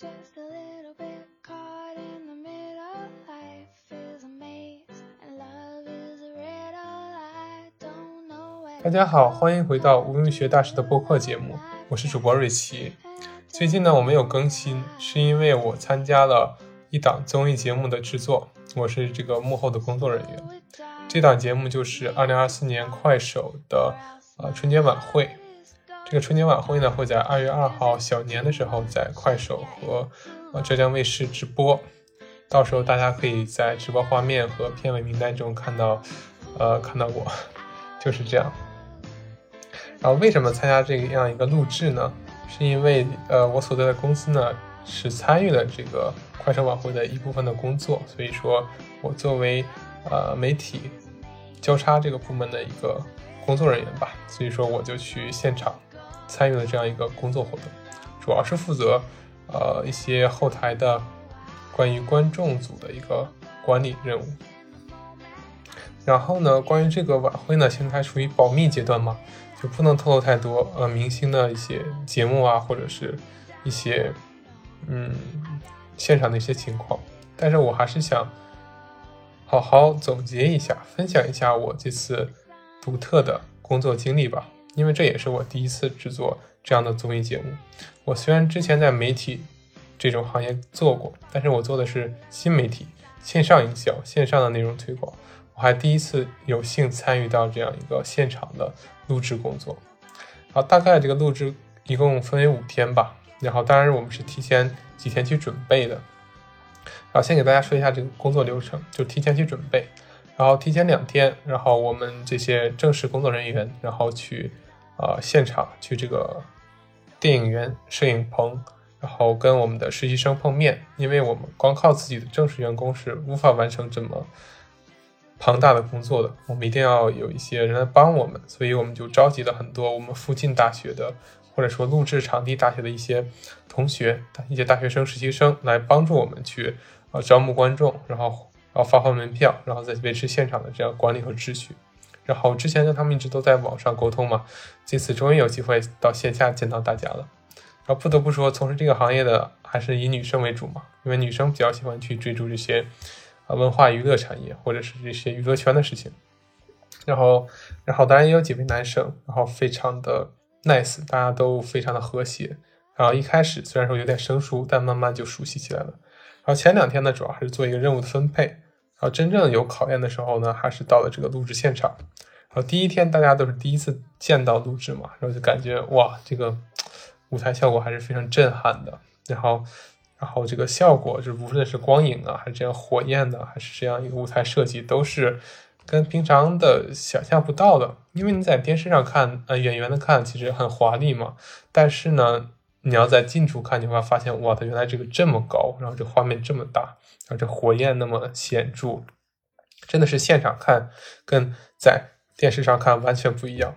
just a little bit caught in the middle. Life is a maze and love is a riddle. I don't know where. 大家好，欢迎回到无用学大师的播客节目，我是主播瑞奇。最近呢，我没有更新，是因为我参加了一档综艺节目的制作，我是这个幕后的工作人员。这档节目就是2024年快手的呃春节晚会。这个春节晚会呢，会在2月2号小年的时候在快手和呃浙江卫视直播，到时候大家可以在直播画面和片尾名单中看到，呃，看到我，就是这样。然后为什么参加这样一个录制呢？是因为呃，我所在的公司呢是参与了这个快手晚会的一部分的工作，所以说我作为呃媒体交叉这个部门的一个工作人员吧，所以说我就去现场参与了这样一个工作活动，主要是负责呃一些后台的关于观众组的一个管理任务。然后呢，关于这个晚会呢，现在还处于保密阶段嘛，就不能透露太多呃明星的一些节目啊，或者是一些嗯现场的一些情况。但是我还是想好好总结一下，分享一下我这次独特的工作经历吧，因为这也是我第一次制作这样的综艺节目。我虽然之前在媒体这种行业做过，但是我做的是新媒体、线上营销、线上的内容推广。我还第一次有幸参与到这样一个现场的录制工作，好，大概这个录制一共分为五天吧，然后当然我们是提前几天去准备的，然后先给大家说一下这个工作流程，就提前去准备，然后提前两天，然后我们这些正式工作人员，然后去呃现场去这个电影院摄影棚，然后跟我们的实习生碰面，因为我们光靠自己的正式员工是无法完成这么。庞大的工作的，我们一定要有一些人来帮我们，所以我们就召集了很多我们附近大学的，或者说录制场地大学的一些同学、一些大学生、实习生来帮助我们去呃招募观众，然后然后发放门票，然后再维持现场的这样管理和秩序。然后之前跟他们一直都在网上沟通嘛，这次终于有机会到线下见到大家了。然后不得不说，从事这个行业的还是以女生为主嘛，因为女生比较喜欢去追逐这些啊。文化娱乐产业，或者是这些娱乐圈的事情，然后，然后当然也有几位男生，然后非常的 nice，大家都非常的和谐。然后一开始虽然说有点生疏，但慢慢就熟悉起来了。然后前两天呢，主要还是做一个任务的分配。然后真正有考验的时候呢，还是到了这个录制现场。然后第一天大家都是第一次见到录制嘛，然后就感觉哇，这个舞台效果还是非常震撼的。然后。然后这个效果，就无论是光影啊，还是这样火焰的，还是这样一个舞台设计，都是跟平常的想象不到的。因为你在电视上看，呃，远远的看其实很华丽嘛，但是呢，你要在近处看，你会发现，哇，它原来这个这么高，然后这画面这么大，然后这火焰那么显著，真的是现场看跟在电视上看完全不一样。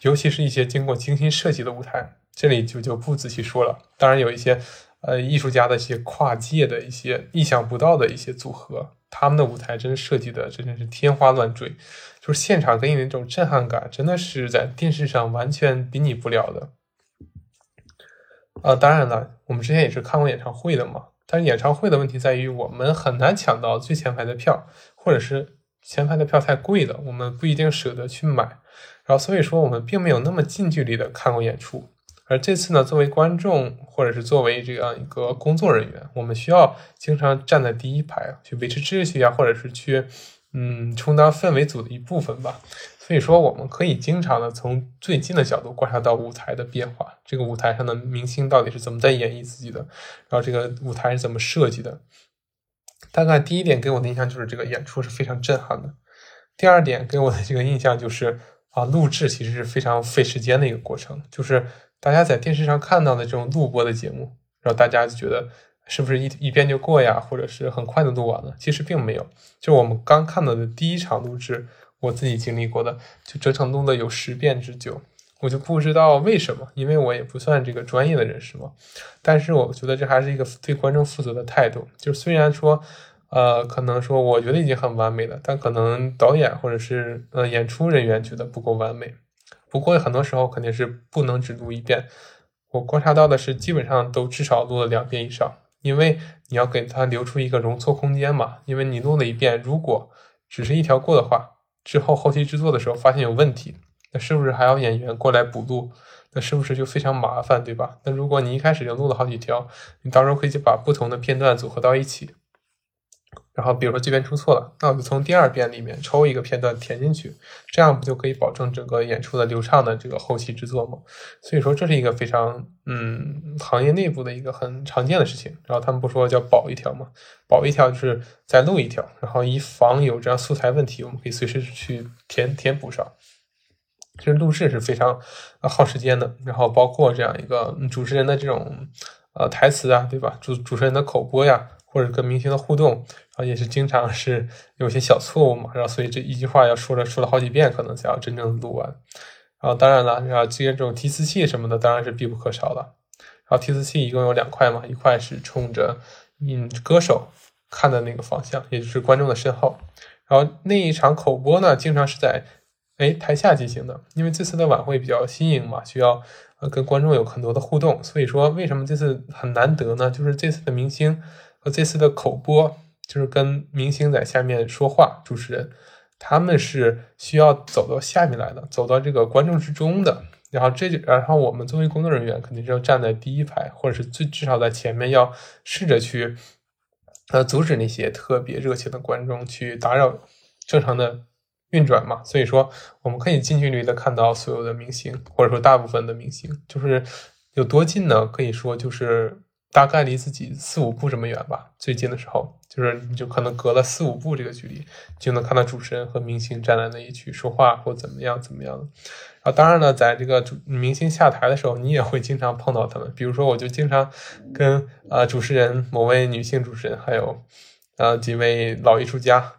尤其是一些经过精心设计的舞台，这里就就不仔细说了。当然有一些。呃，艺术家的一些跨界的一些意想不到的一些组合，他们的舞台真设计的真的是天花乱坠，就是现场给你那种震撼感，真的是在电视上完全比拟不了的。啊，当然了，我们之前也是看过演唱会的嘛，但是演唱会的问题在于我们很难抢到最前排的票，或者是前排的票太贵了，我们不一定舍得去买，然后所以说我们并没有那么近距离的看过演出。而这次呢，作为观众或者是作为这样一个工作人员，我们需要经常站在第一排去维持秩序啊，或者是去嗯充当氛围组的一部分吧。所以说，我们可以经常的从最近的角度观察到舞台的变化，这个舞台上的明星到底是怎么在演绎自己的，然后这个舞台是怎么设计的。大概第一点给我的印象就是这个演出是非常震撼的。第二点给我的这个印象就是啊，录制其实是非常费时间的一个过程，就是。大家在电视上看到的这种录播的节目，然后大家就觉得是不是一一遍就过呀，或者是很快的录完了？其实并没有。就我们刚看到的第一场录制，我自己经历过的，就整场录了有十遍之久。我就不知道为什么，因为我也不算这个专业的人士嘛。但是我觉得这还是一个对观众负责的态度。就虽然说，呃，可能说我觉得已经很完美了，但可能导演或者是呃演出人员觉得不够完美。不过很多时候肯定是不能只录一遍，我观察到的是基本上都至少录了两遍以上，因为你要给他留出一个容错空间嘛。因为你录了一遍，如果只是一条过的话，之后后期制作的时候发现有问题，那是不是还要演员过来补录？那是不是就非常麻烦，对吧？那如果你一开始就录了好几条，你到时候可以就把不同的片段组合到一起。然后比如说这边出错了，那我就从第二遍里面抽一个片段填进去，这样不就可以保证整个演出的流畅的这个后期制作吗？所以说这是一个非常嗯行业内部的一个很常见的事情。然后他们不说叫保一条吗？保一条就是再录一条，然后以防有这样素材问题，我们可以随时去填填补上。其实录制是非常耗时间的，然后包括这样一个主持人的这种呃台词啊，对吧？主主持人的口播呀。或者跟明星的互动，然后也是经常是有些小错误嘛，然后所以这一句话要说了说了好几遍，可能才要真正录完。然后当然了，然后接这种提词器什么的当然是必不可少的。然后提词器一共有两块嘛，一块是冲着嗯歌手看的那个方向，也就是观众的身后。然后那一场口播呢，经常是在哎台下进行的，因为这次的晚会比较新颖嘛，需要呃跟观众有很多的互动。所以说为什么这次很难得呢？就是这次的明星。和这次的口播就是跟明星在下面说话，主持人他们是需要走到下面来的，走到这个观众之中的。然后这就，然后我们作为工作人员肯定是要站在第一排，或者是最至少在前面，要试着去呃阻止那些特别热情的观众去打扰正常的运转嘛。所以说，我们可以近距离的看到所有的明星，或者说大部分的明星，就是有多近呢？可以说就是。大概离自己四五步这么远吧，最近的时候，就是你就可能隔了四五步这个距离，就能看到主持人和明星站在那一区说话或怎么样怎么样的。然后当然了，在这个主明星下台的时候，你也会经常碰到他们。比如说，我就经常跟呃主持人某位女性主持人，还有呃几位老艺术家，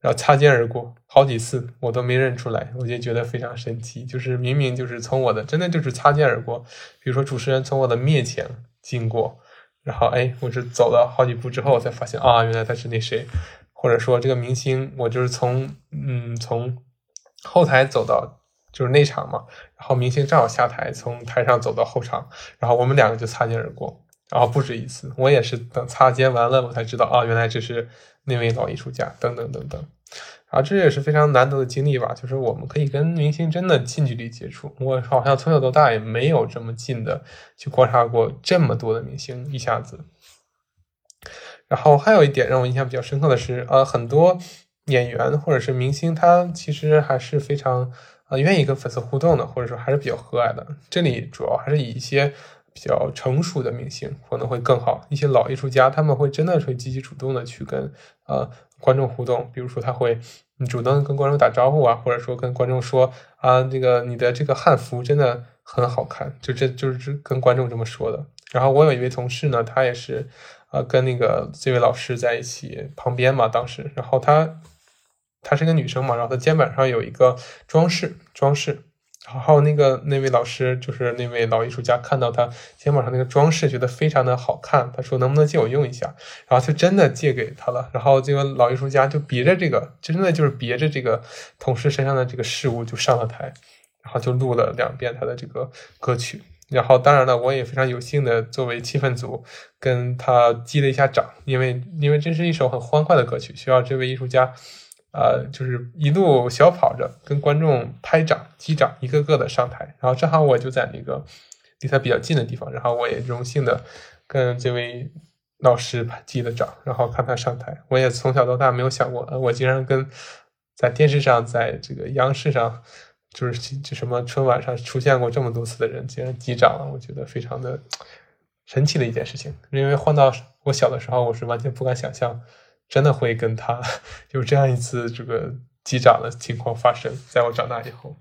然后擦肩而过好几次，我都没认出来，我就觉得非常神奇。就是明明就是从我的真的就是擦肩而过，比如说主持人从我的面前。经过，然后哎，我是走了好几步之后才发现啊，原来他是那谁，或者说这个明星，我就是从嗯从后台走到就是内场嘛，然后明星正好下台，从台上走到后场，然后我们两个就擦肩而过，然后不止一次，我也是等擦肩完了，我才知道啊，原来这是那位老艺术家，等等等等。啊，这也是非常难得的经历吧，就是我们可以跟明星真的近距离接触。我好像从小到大也没有这么近的去观察过这么多的明星一下子。然后还有一点让我印象比较深刻的是，呃，很多演员或者是明星，他其实还是非常呃愿意跟粉丝互动的，或者说还是比较和蔼的。这里主要还是以一些比较成熟的明星可能会更好，一些老艺术家他们会真的会积极主动的去跟呃观众互动，比如说他会。你主动跟观众打招呼啊，或者说跟观众说啊，这个你的这个汉服真的很好看，就这就是跟观众这么说的。然后我有一位同事呢，他也是啊，跟那个这位老师在一起旁边嘛，当时，然后他她是个女生嘛，然后她肩膀上有一个装饰装饰。然后那个那位老师就是那位老艺术家，看到他肩膀上那个装饰，觉得非常的好看。他说：“能不能借我用一下？”然后就真的借给他了。然后这个老艺术家就别着这个，真的就是别着这个同事身上的这个饰物就上了台，然后就录了两遍他的这个歌曲。然后当然了，我也非常有幸的作为气氛组跟他击了一下掌，因为因为这是一首很欢快的歌曲，需要这位艺术家。呃，就是一路小跑着跟观众拍掌、击掌，一个个的上台。然后正好我就在那个离他比较近的地方，然后我也荣幸的跟这位老师拍击了掌，然后看他上台。我也从小到大没有想过，我竟然跟在电视上，在这个央视上，就是就什么春晚上出现过这么多次的人，竟然击掌了。我觉得非常的神奇的一件事情，因为换到我小的时候，我是完全不敢想象。真的会跟他有这样一次这个击掌的情况发生，在我长大以后。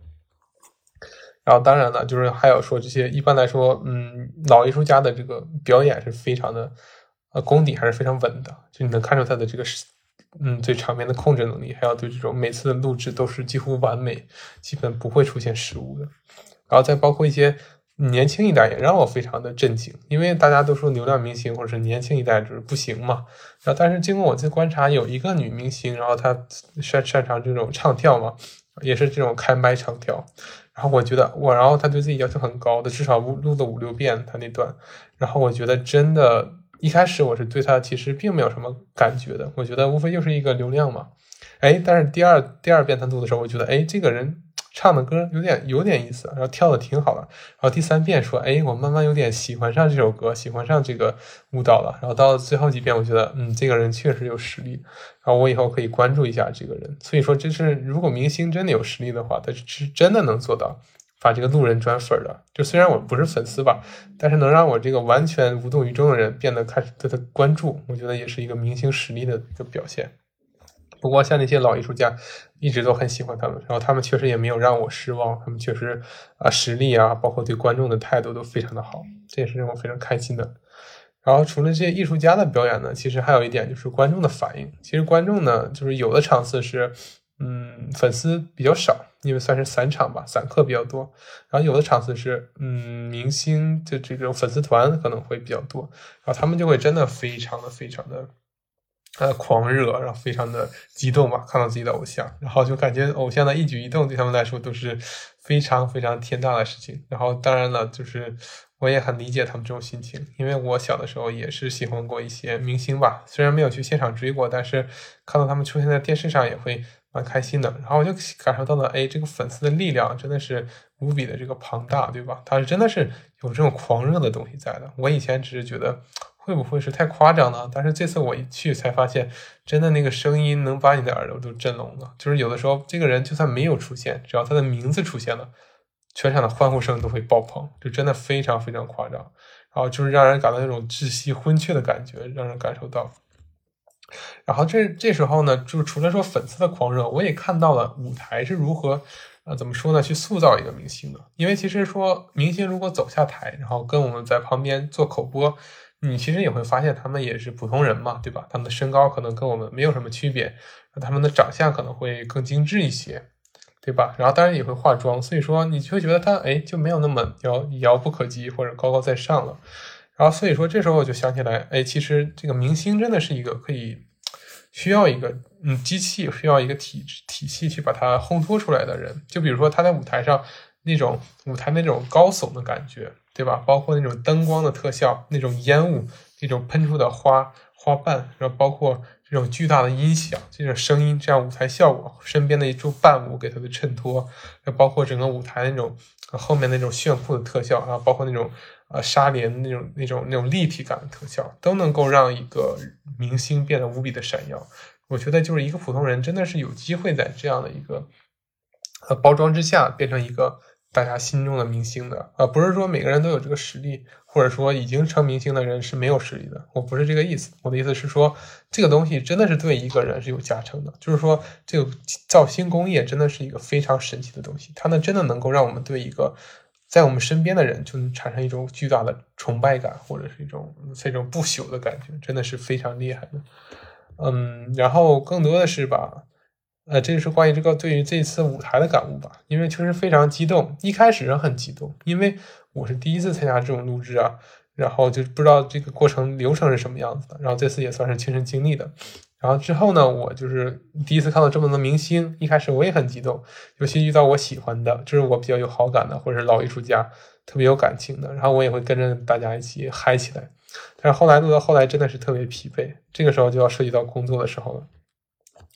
然后当然了，就是还有说这些，一般来说，嗯，老艺术家的这个表演是非常的，呃，功底还是非常稳的，就你能看出他的这个是，嗯，对场面的控制能力，还有对这种每次的录制都是几乎完美，基本不会出现失误的。然后再包括一些。年轻一代也让我非常的震惊，因为大家都说流量明星或者是年轻一代就是不行嘛。然后，但是经过我这观察，有一个女明星，然后她擅擅长这种唱跳嘛，也是这种开麦唱跳。然后我觉得我，然后她对自己要求很高的，至少录了五六遍她那段。然后我觉得真的一开始我是对他其实并没有什么感觉的，我觉得无非就是一个流量嘛。哎，但是第二第二遍他录的时候，我觉得哎，这个人。唱的歌有点有点意思，然后跳的挺好的。然后第三遍说，哎，我慢慢有点喜欢上这首歌，喜欢上这个舞蹈了。然后到最后几遍，我觉得，嗯，这个人确实有实力。然后我以后可以关注一下这个人。所以说，这是如果明星真的有实力的话，他是真的能做到把这个路人转粉的。就虽然我不是粉丝吧，但是能让我这个完全无动于衷的人变得开始对他关注，我觉得也是一个明星实力的一个表现。不过像那些老艺术家，一直都很喜欢他们，然后他们确实也没有让我失望，他们确实啊实力啊，包括对观众的态度都非常的好，这也是让我非常开心的。然后除了这些艺术家的表演呢，其实还有一点就是观众的反应。其实观众呢，就是有的场次是嗯粉丝比较少，因为算是散场吧，散客比较多。然后有的场次是嗯明星的这种粉丝团可能会比较多，然后他们就会真的非常的非常的。呃，狂热，然后非常的激动嘛，看到自己的偶像，然后就感觉偶像的一举一动对他们来说都是非常非常天大的事情。然后当然了，就是我也很理解他们这种心情，因为我小的时候也是喜欢过一些明星吧，虽然没有去现场追过，但是看到他们出现在电视上也会蛮开心的。然后我就感受到了，哎，这个粉丝的力量真的是无比的这个庞大，对吧？他是真的是有这种狂热的东西在的。我以前只是觉得。会不会是太夸张了？但是这次我一去才发现，真的那个声音能把你的耳朵都震聋了。就是有的时候，这个人就算没有出现，只要他的名字出现了，全场的欢呼声都会爆棚，就真的非常非常夸张。然后就是让人感到那种窒息昏厥的感觉，让人感受到。然后这这时候呢，就除了说粉丝的狂热，我也看到了舞台是如何，呃，怎么说呢，去塑造一个明星的。因为其实说明星如果走下台，然后跟我们在旁边做口播。你其实也会发现，他们也是普通人嘛，对吧？他们的身高可能跟我们没有什么区别，他们的长相可能会更精致一些，对吧？然后当然也会化妆，所以说你就会觉得他哎就没有那么遥遥不可及或者高高在上了。然后所以说这时候我就想起来，哎，其实这个明星真的是一个可以需要一个嗯机器，需要一个体体系去把它烘托出来的人。就比如说他在舞台上那种舞台那种高耸的感觉。对吧？包括那种灯光的特效，那种烟雾，那种喷出的花花瓣，然后包括这种巨大的音响，这种声音，这样舞台效果，身边的一株伴舞给它的衬托，包括整个舞台那种后面那种炫酷的特效，然后包括那种呃纱帘那种那种那种立体感的特效，都能够让一个明星变得无比的闪耀。我觉得就是一个普通人，真的是有机会在这样的一个呃包装之下变成一个。大家心中的明星的啊，不是说每个人都有这个实力，或者说已经成明星的人是没有实力的。我不是这个意思，我的意思是说，这个东西真的是对一个人是有加成的。就是说，这个造星工业真的是一个非常神奇的东西，它呢真的能够让我们对一个在我们身边的人就能产生一种巨大的崇拜感，或者是一种这种不朽的感觉，真的是非常厉害的。嗯，然后更多的是吧。呃，这就是关于这个对于这次舞台的感悟吧，因为确实非常激动。一开始是很激动，因为我是第一次参加这种录制啊，然后就不知道这个过程流程是什么样子的。然后这次也算是亲身经历的。然后之后呢，我就是第一次看到这么多明星，一开始我也很激动，尤其遇到我喜欢的，就是我比较有好感的，或者是老艺术家，特别有感情的，然后我也会跟着大家一起嗨起来。但是后来录到后来真的是特别疲惫，这个时候就要涉及到工作的时候了。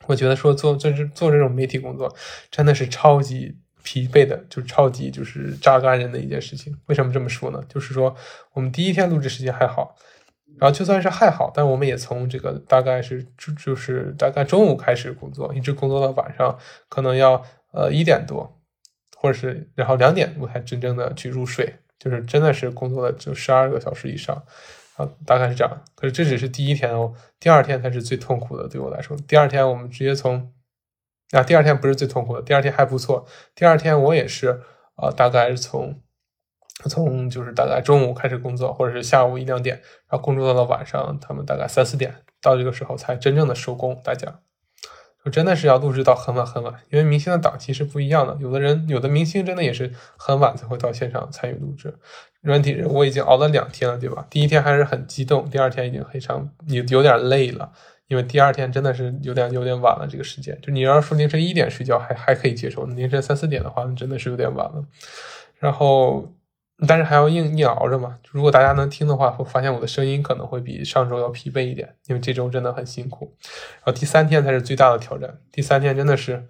我觉得说做做这做这种媒体工作，真的是超级疲惫的，就超级就是榨干人的一件事情。为什么这么说呢？就是说我们第一天录制时间还好，然后就算是还好，但我们也从这个大概是就就是大概中午开始工作，一直工作到晚上，可能要呃一点多，或者是然后两点我才真正的去入睡，就是真的是工作了就十二个小时以上。啊，大概是这样。可是这只是第一天哦，第二天才是最痛苦的。对我来说，第二天我们直接从啊，第二天不是最痛苦的，第二天还不错。第二天我也是啊，大概是从从就是大概中午开始工作，或者是下午一两点，然后工作到了晚上，他们大概三四点到这个时候才真正的收工。大家。真的是要录制到很晚很晚，因为明星的档期是不一样的。有的人，有的明星真的也是很晚才会到现场参与录制。软体人，我已经熬了两天了，对吧？第一天还是很激动，第二天已经非常有有点累了，因为第二天真的是有点有点晚了。这个时间，就你要说凌晨一点睡觉还还可以接受，凌晨三四点的话，那真的是有点晚了。然后，但是还要硬硬熬着嘛。如果大家能听的话，会发现我的声音可能会比上周要疲惫一点，因为这周真的很辛苦。然后第三天才是最大的挑战，第三天真的是，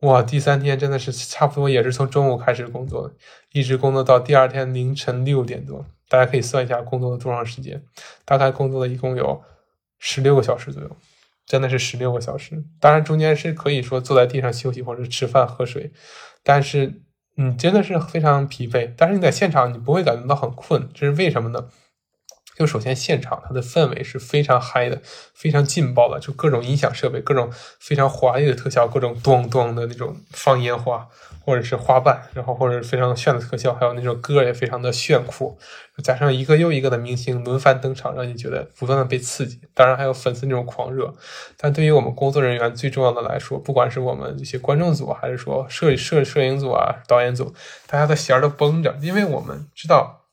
哇，第三天真的是差不多也是从中午开始工作，一直工作到第二天凌晨六点多。大家可以算一下工作了多长时间，大概工作了一共有十六个小时左右，真的是十六个小时。当然中间是可以说坐在地上休息或者吃饭喝水，但是。你真的是非常疲惫，但是你在现场你不会感觉到很困，这是为什么呢？就首先现场它的氛围是非常嗨的，非常劲爆的，就各种音响设备，各种非常华丽的特效，各种咚咚的那种放烟花。或者是花瓣，然后或者非常炫的特效，还有那种歌也非常的炫酷，加上一个又一个的明星轮番登场，让你觉得不断的被刺激。当然还有粉丝那种狂热，但对于我们工作人员最重要的来说，不管是我们这些观众组，还是说摄摄摄影组啊、导演组，大家的弦儿都绷着，因为我们知道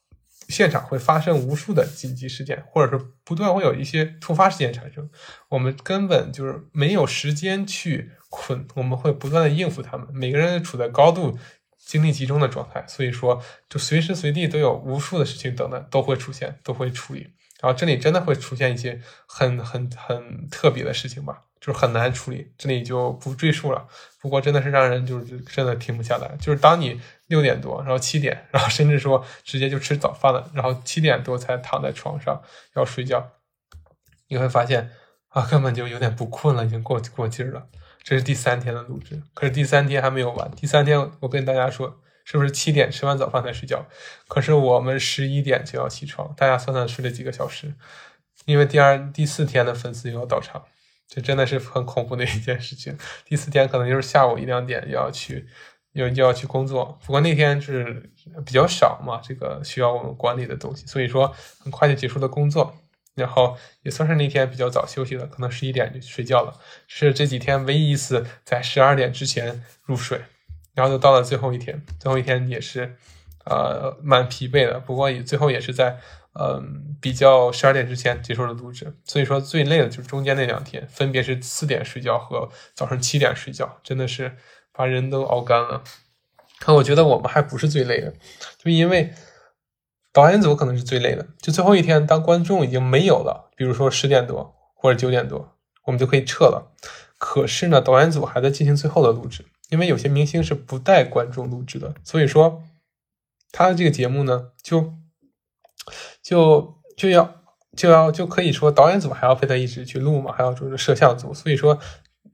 现场会发生无数的紧急事件，或者是不断会有一些突发事件产生，我们根本就是没有时间去。困，我们会不断的应付他们，每个人处在高度精力集中的状态，所以说就随时随地都有无数的事情等等都会出现，都会处理。然后这里真的会出现一些很很很特别的事情吧，就是很难处理，这里就不赘述了。不过真的是让人就是真的停不下来，就是当你六点多，然后七点，然后甚至说直接就吃早饭了，然后七点多才躺在床上要睡觉，你会发现啊，根本就有点不困了，已经过过劲儿了。这是第三天的录制，可是第三天还没有完。第三天，我跟大家说，是不是七点吃完早饭才睡觉？可是我们十一点就要起床，大家算算睡了几个小时？因为第二、第四天的粉丝又要到场，这真的是很恐怖的一件事情。第四天可能就是下午一两点要去，又又要去工作。不过那天是比较少嘛，这个需要我们管理的东西，所以说很快就结束了工作。然后也算是那天比较早休息了，可能十一点就睡觉了，是这几天唯一一次在十二点之前入睡。然后就到了最后一天，最后一天也是，呃，蛮疲惫的。不过也最后也是在，嗯，比较十二点之前结束了录制。所以说最累的就是中间那两天，分别是四点睡觉和早上七点睡觉，真的是把人都熬干了。可我觉得我们还不是最累的，就因为。导演组可能是最累的，就最后一天，当观众已经没有了，比如说十点多或者九点多，我们就可以撤了。可是呢，导演组还在进行最后的录制，因为有些明星是不带观众录制的，所以说他的这个节目呢，就就就要就要就可以说导演组还要陪他一直去录嘛，还要就是摄像组，所以说。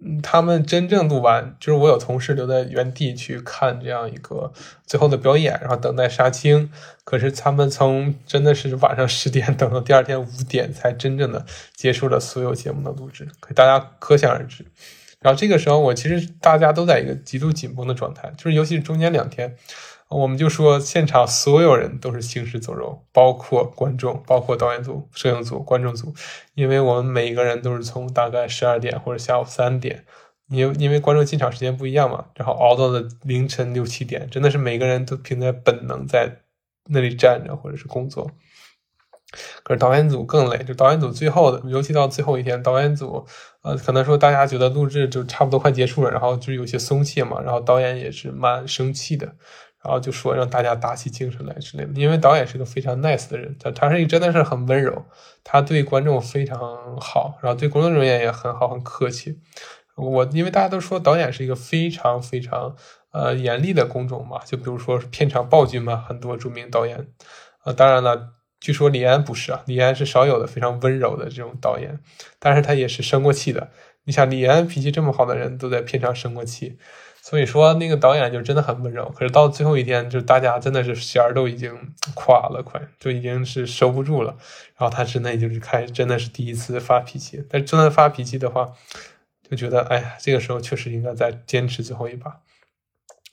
嗯他们真正录完，就是我有同事留在原地去看这样一个最后的表演，然后等待杀青。可是他们从真的是晚上十点等到第二天五点，才真正的结束了所有节目的录制，可大家可想而知。然后这个时候，我其实大家都在一个极度紧绷的状态，就是尤其是中间两天。我们就说，现场所有人都是行尸走肉，包括观众，包括导演组、摄影组、观众组，因为我们每一个人都是从大概十二点或者下午三点，因因为观众进场时间不一样嘛，然后熬到了凌晨六七点，真的是每个人都凭着本能在那里站着或者是工作。可是导演组更累，就导演组最后的，尤其到最后一天，导演组，呃，可能说大家觉得录制就差不多快结束了，然后就有些松懈嘛，然后导演也是蛮生气的。然后就说让大家打起精神来之类的，因为导演是个非常 nice 的人，他他是一个真的是很温柔，他对观众非常好，然后对工作人员也很好，很客气。我因为大家都说导演是一个非常非常呃严厉的工种嘛，就比如说片场暴君嘛，很多著名导演。呃，当然了，据说李安不是啊，李安是少有的非常温柔的这种导演，但是他也是生过气的。像，李安脾气这么好的人都在片场生过气。所以说，那个导演就真的很温柔。可是到最后一天，就大家真的是弦儿都已经垮了，快就已经是收不住了。然后他真的就是开，真的是第一次发脾气。但真的发脾气的话，就觉得哎呀，这个时候确实应该再坚持最后一把。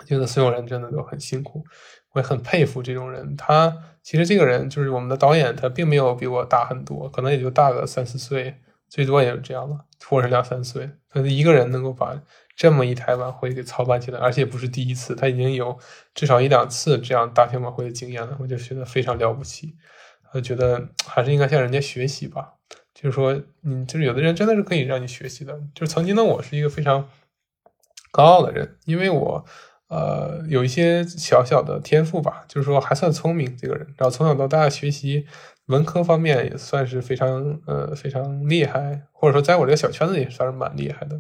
觉得所有人真的都很辛苦，我也很佩服这种人。他其实这个人就是我们的导演，他并没有比我大很多，可能也就大个三四岁，最多也就这样吧，或者两三岁。他一个人能够把。这么一台晚会给操办起来，而且不是第一次，他已经有至少一两次这样大型晚会的经验了，我就觉得非常了不起。我觉得还是应该向人家学习吧。就是说，你就是有的人真的是可以让你学习的。就是曾经的我是一个非常高傲的人，因为我呃，有一些小小的天赋吧，就是说还算聪明这个人，然后从小到大学习文科方面也算是非常呃非常厉害，或者说在我这个小圈子也算是蛮厉害的。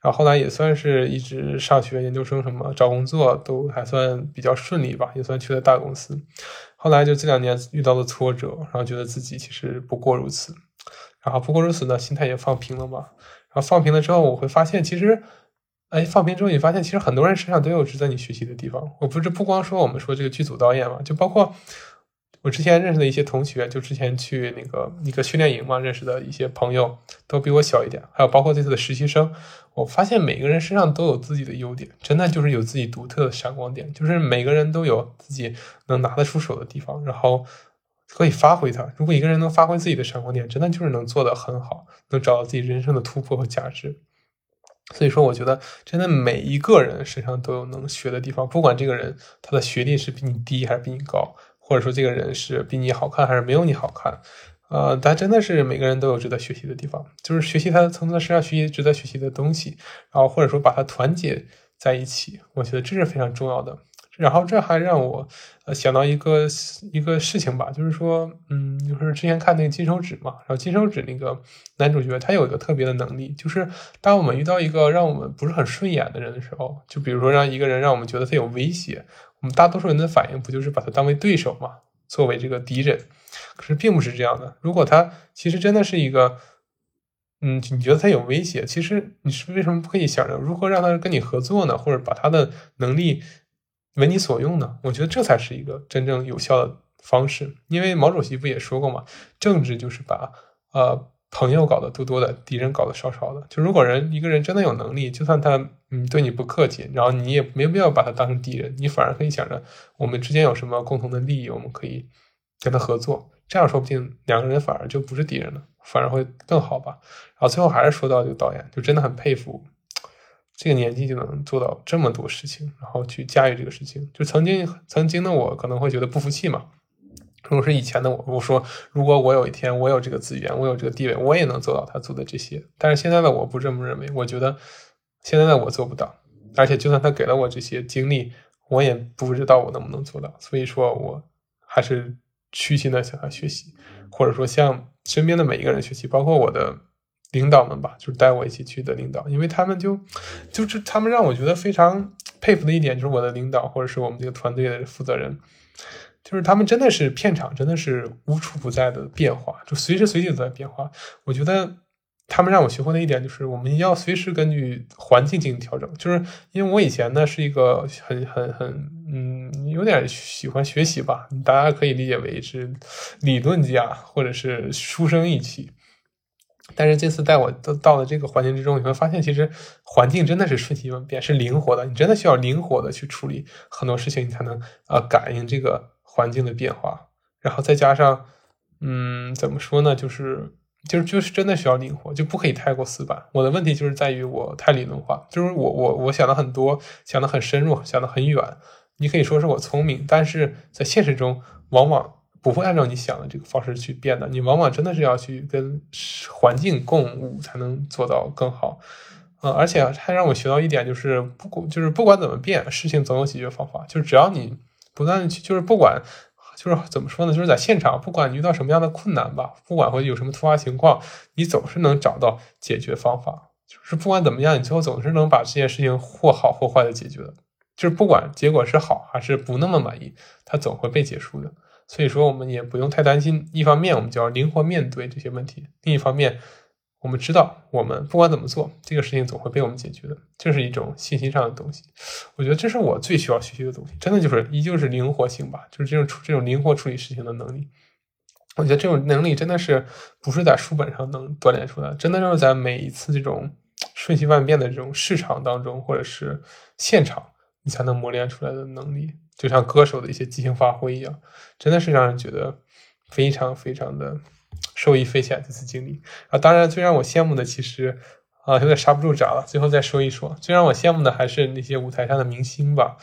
然后后来也算是一直上学、研究生什么找工作都还算比较顺利吧，也算去了大公司。后来就这两年遇到了挫折，然后觉得自己其实不过如此，然后不过如此呢，心态也放平了嘛。然后放平了之后，我会发现其实。哎，放平之后，你发现其实很多人身上都有值得你学习的地方。我不是不光说我们说这个剧组导演嘛，就包括我之前认识的一些同学，就之前去那个一个训练营嘛认识的一些朋友，都比我小一点。还有包括这次的实习生，我发现每个人身上都有自己的优点，真的就是有自己独特的闪光点，就是每个人都有自己能拿得出手的地方，然后可以发挥它。如果一个人能发挥自己的闪光点，真的就是能做得很好，能找到自己人生的突破和价值。所以说，我觉得真的每一个人身上都有能学的地方，不管这个人他的学历是比你低还是比你高，或者说这个人是比你好看还是没有你好看，呃，但真的是每个人都有值得学习的地方，就是学习他从他身上学习值得学习的东西，然后或者说把它团结在一起，我觉得这是非常重要的。然后这还让我想到一个一个事情吧，就是说，嗯，就是之前看那个金手指嘛，然后金手指那个男主角他有一个特别的能力，就是当我们遇到一个让我们不是很顺眼的人的时候，就比如说让一个人让我们觉得他有威胁，我们大多数人的反应不就是把他当为对手嘛，作为这个敌人？可是并不是这样的，如果他其实真的是一个，嗯，你觉得他有威胁，其实你是为什么不可以想着如何让他跟你合作呢？或者把他的能力？为你所用呢？我觉得这才是一个真正有效的方式。因为毛主席不也说过嘛，政治就是把呃朋友搞得多多的，敌人搞得少少的。就如果人一个人真的有能力，就算他嗯对你不客气，然后你也没必要把他当成敌人，你反而可以想着我们之间有什么共同的利益，我们可以跟他合作。这样说不定两个人反而就不是敌人了，反而会更好吧。然后最后还是说到这个导演，就真的很佩服。这个年纪就能做到这么多事情，然后去驾驭这个事情，就曾经曾经的我可能会觉得不服气嘛。如果是以前的我，我说如果我有一天我有这个资源，我有这个地位，我也能做到他做的这些。但是现在的我不这么认为，我觉得现在的我做不到，而且就算他给了我这些经历，我也不知道我能不能做到。所以说我还是虚心的向他学习，或者说向身边的每一个人学习，包括我的。领导们吧，就是带我一起去的领导，因为他们就就是他们让我觉得非常佩服的一点，就是我的领导或者是我们这个团队的负责人，就是他们真的是片场真的是无处不在的变化，就随时随地都在变化。我觉得他们让我学会的一点就是，我们要随时根据环境进行调整。就是因为我以前呢是一个很很很嗯有点喜欢学习吧，大家可以理解为是理论家或者是书生意气。但是这次带我到到了这个环境之中，你会发现，其实环境真的是瞬息万变，是灵活的。你真的需要灵活的去处理很多事情，你才能呃感应这个环境的变化。然后再加上，嗯，怎么说呢？就是就是就是真的需要灵活，就不可以太过死板。我的问题就是在于我太理论化，就是我我我想的很多，想的很深入，想的很远。你可以说是我聪明，但是在现实中往往。不会按照你想的这个方式去变的，你往往真的是要去跟环境共舞，才能做到更好。嗯，而且还让我学到一点，就是不就是不管怎么变，事情总有解决方法。就是只要你不断，就是不管就是怎么说呢，就是在现场，不管你遇到什么样的困难吧，不管会有什么突发情况，你总是能找到解决方法。就是不管怎么样，你最后总是能把这件事情或好或坏的解决的。就是不管结果是好还是不那么满意，它总会被结束的。所以说，我们也不用太担心。一方面，我们就要灵活面对这些问题；另一方面，我们知道，我们不管怎么做，这个事情总会被我们解决的。这是一种信心上的东西。我觉得这是我最需要学习的东西，真的就是依旧是灵活性吧，就是这种这种灵活处理事情的能力。我觉得这种能力真的是不是在书本上能锻炼出来，真的就是在每一次这种瞬息万变的这种市场当中，或者是现场，你才能磨练出来的能力。就像歌手的一些即兴发挥一样，真的是让人觉得非常非常的受益匪浅。这次经历啊，当然最让我羡慕的，其实啊有点刹不住闸了。最后再说一说，最让我羡慕的还是那些舞台上的明星吧。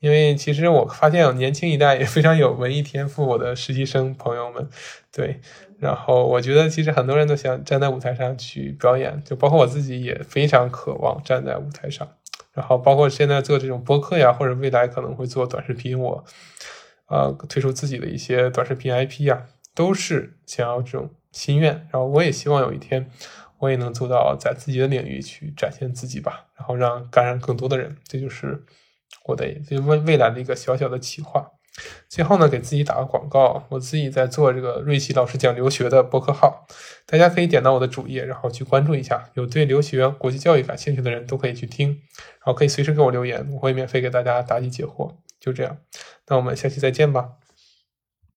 因为其实我发现年轻一代也非常有文艺天赋，我的实习生朋友们，对。然后我觉得其实很多人都想站在舞台上去表演，就包括我自己也非常渴望站在舞台上。然后包括现在做这种播客呀，或者未来可能会做短视频，我呃推出自己的一些短视频 IP 呀，都是想要这种心愿。然后我也希望有一天，我也能做到在自己的领域去展现自己吧，然后让感染更多的人。这就是我的未未来的一个小小的企划。最后呢，给自己打个广告，我自己在做这个瑞奇老师讲留学的博客号，大家可以点到我的主页，然后去关注一下。有对留学、国际教育感兴趣的人都可以去听，然后可以随时给我留言，我会免费给大家答疑解惑。就这样，那我们下期再见吧。